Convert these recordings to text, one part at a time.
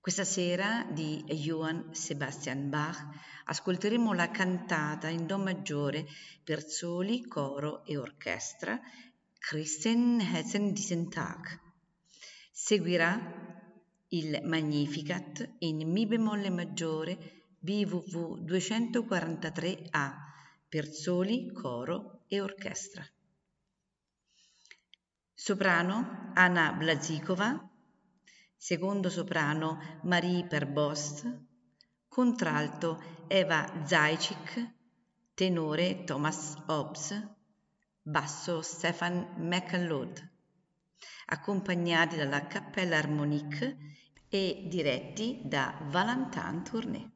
Questa sera di Johann Sebastian Bach ascolteremo la cantata in Do maggiore per soli, coro e orchestra Christen Hessen diesen Tag. Seguirà il Magnificat in Mi bemolle maggiore BWV 243A per soli, coro e orchestra. Soprano Anna Blazikova, secondo soprano Marie Perbost, contralto Eva Zajcik, tenore Thomas Hobbs, basso Stefan McLeod, accompagnati dalla Cappella Harmonique e diretti da Valentin Tournay.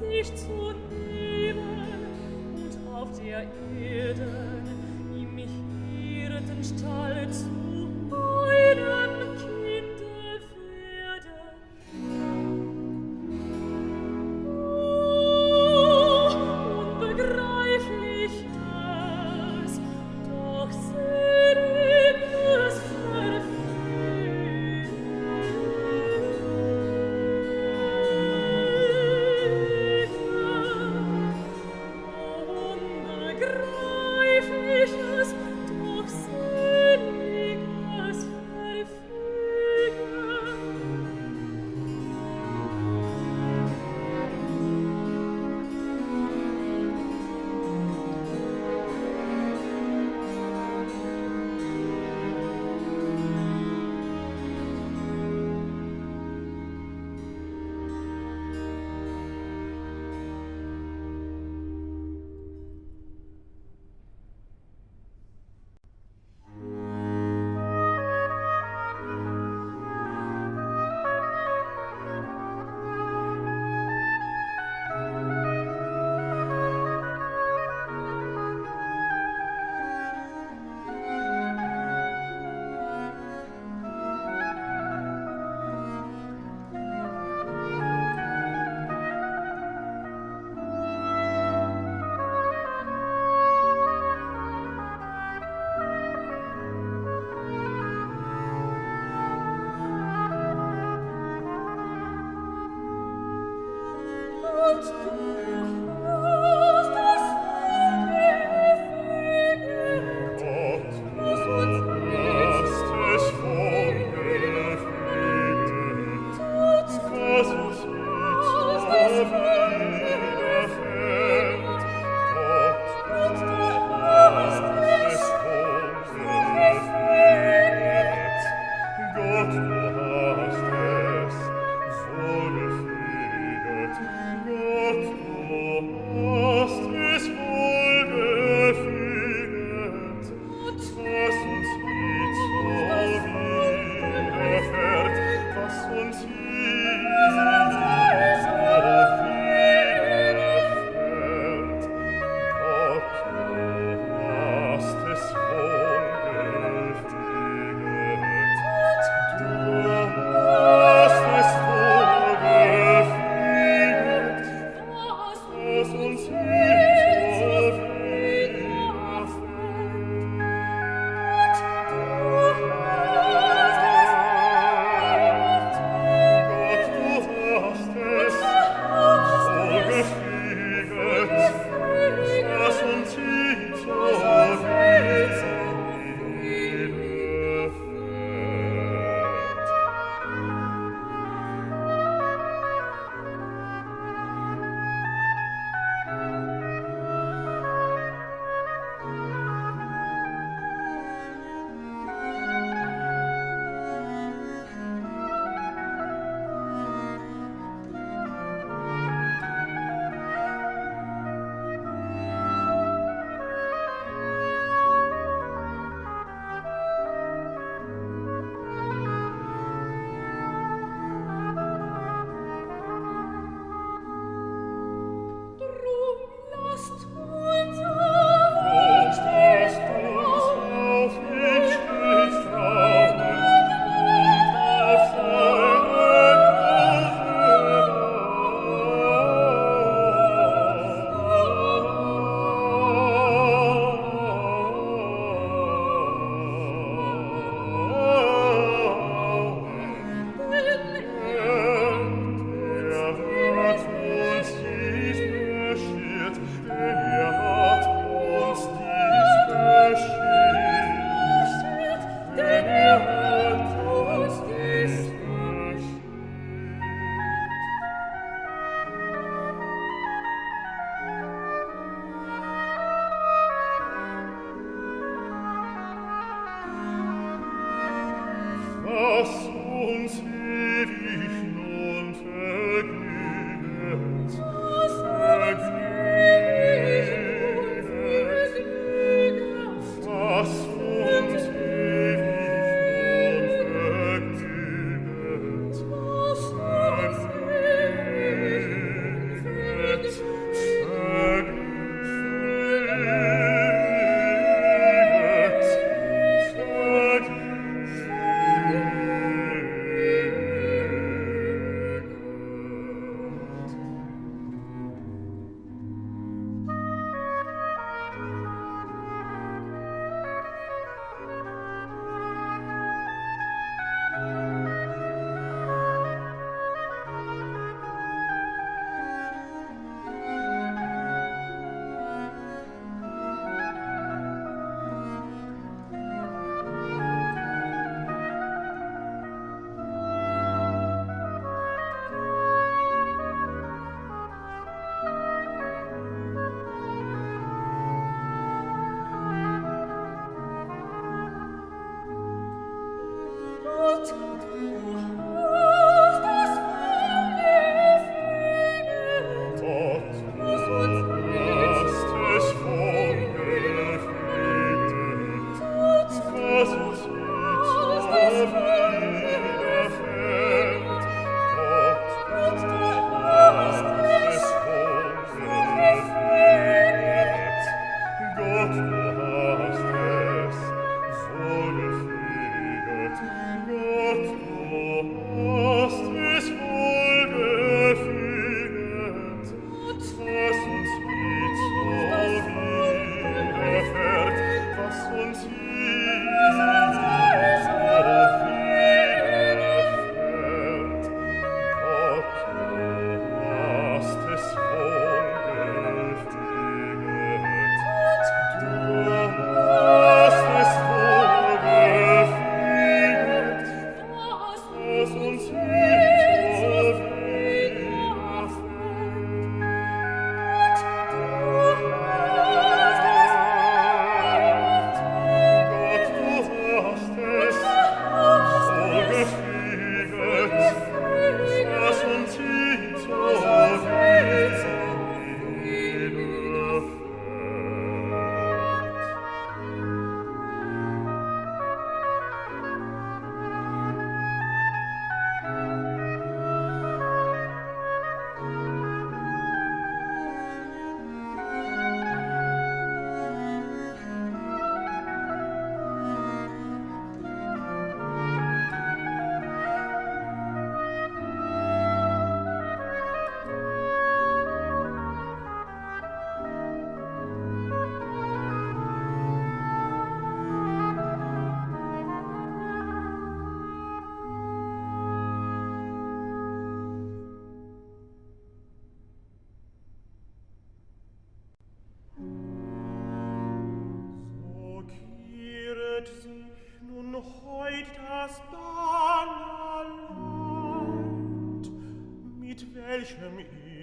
sich zu nehmen und auf der Erde im Stall zu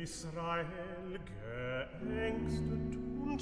Israel geängstet und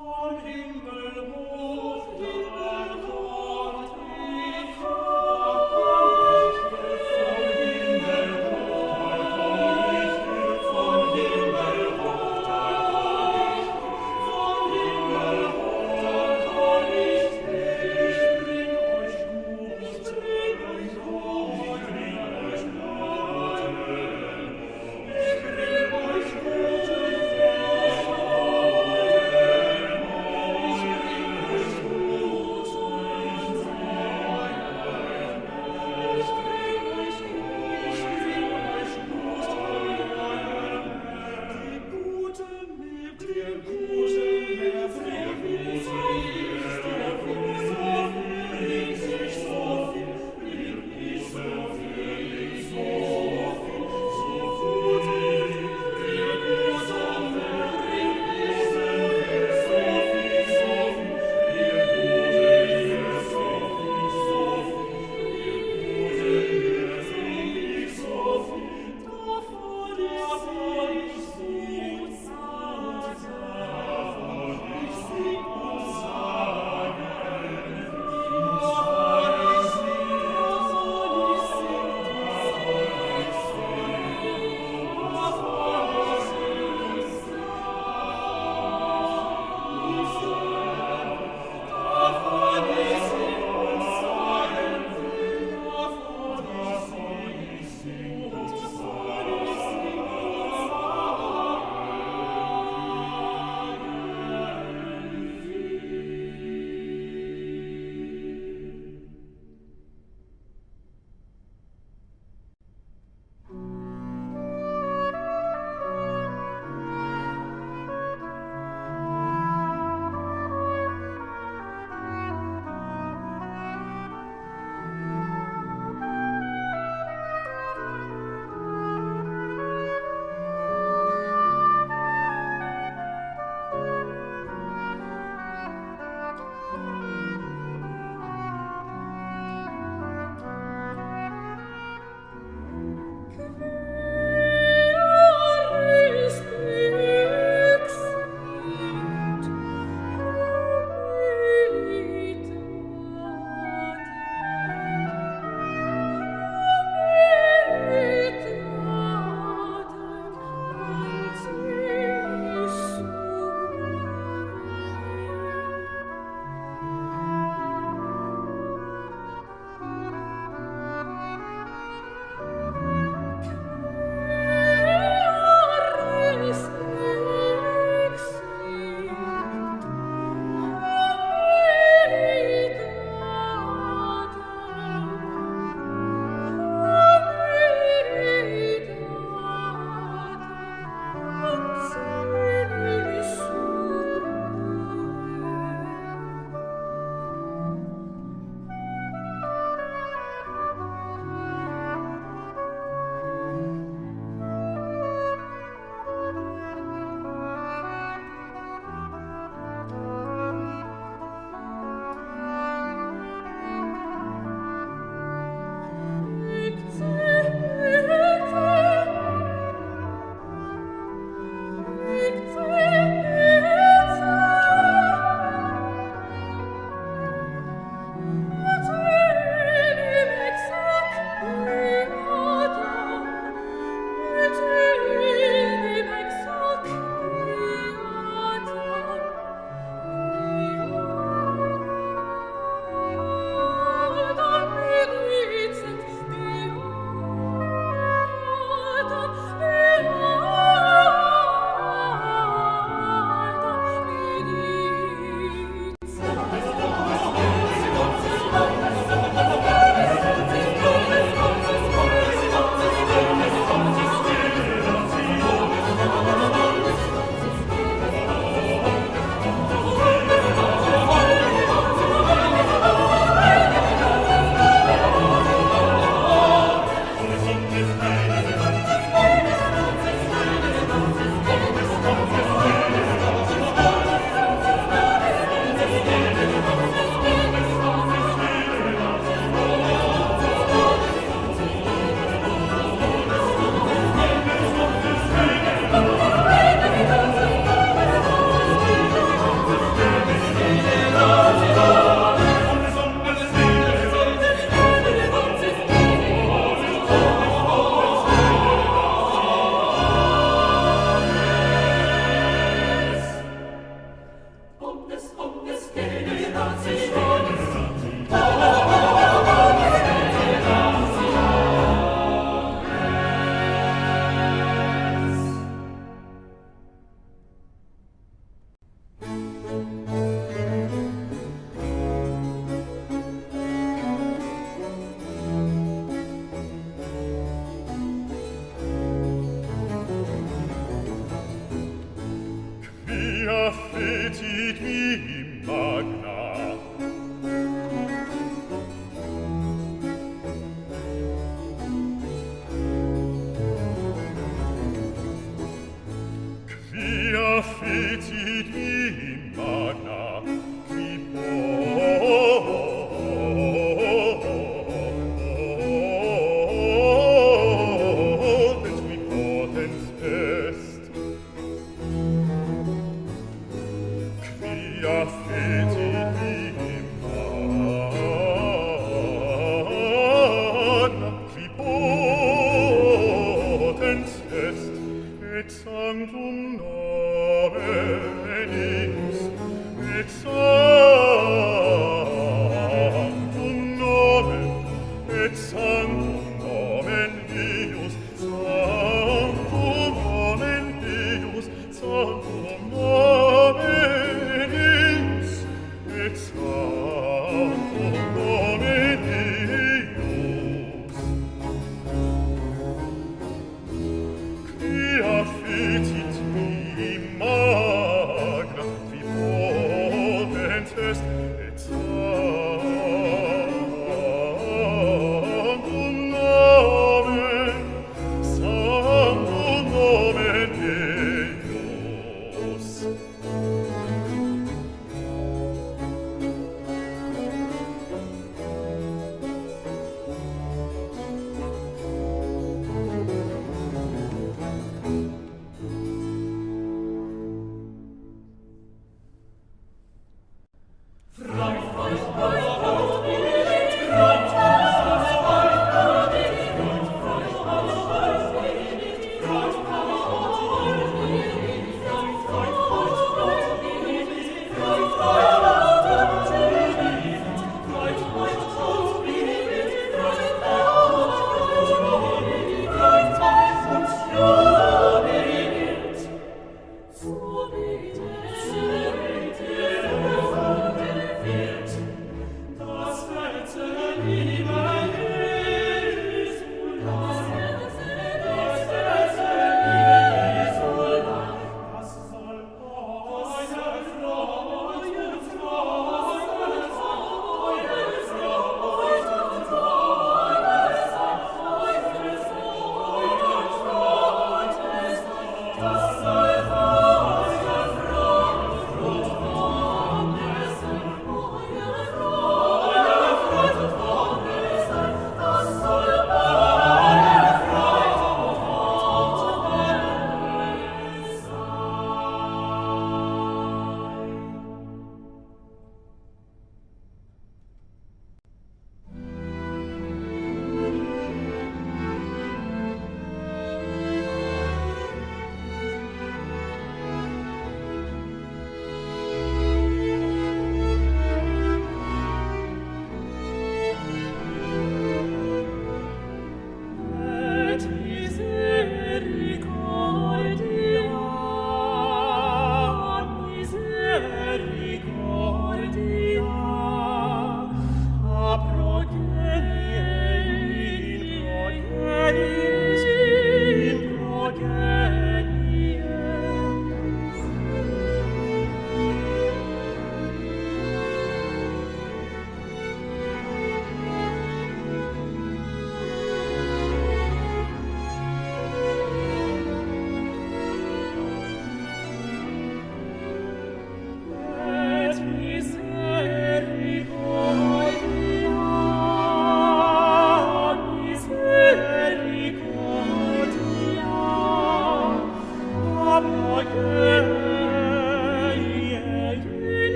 Amen.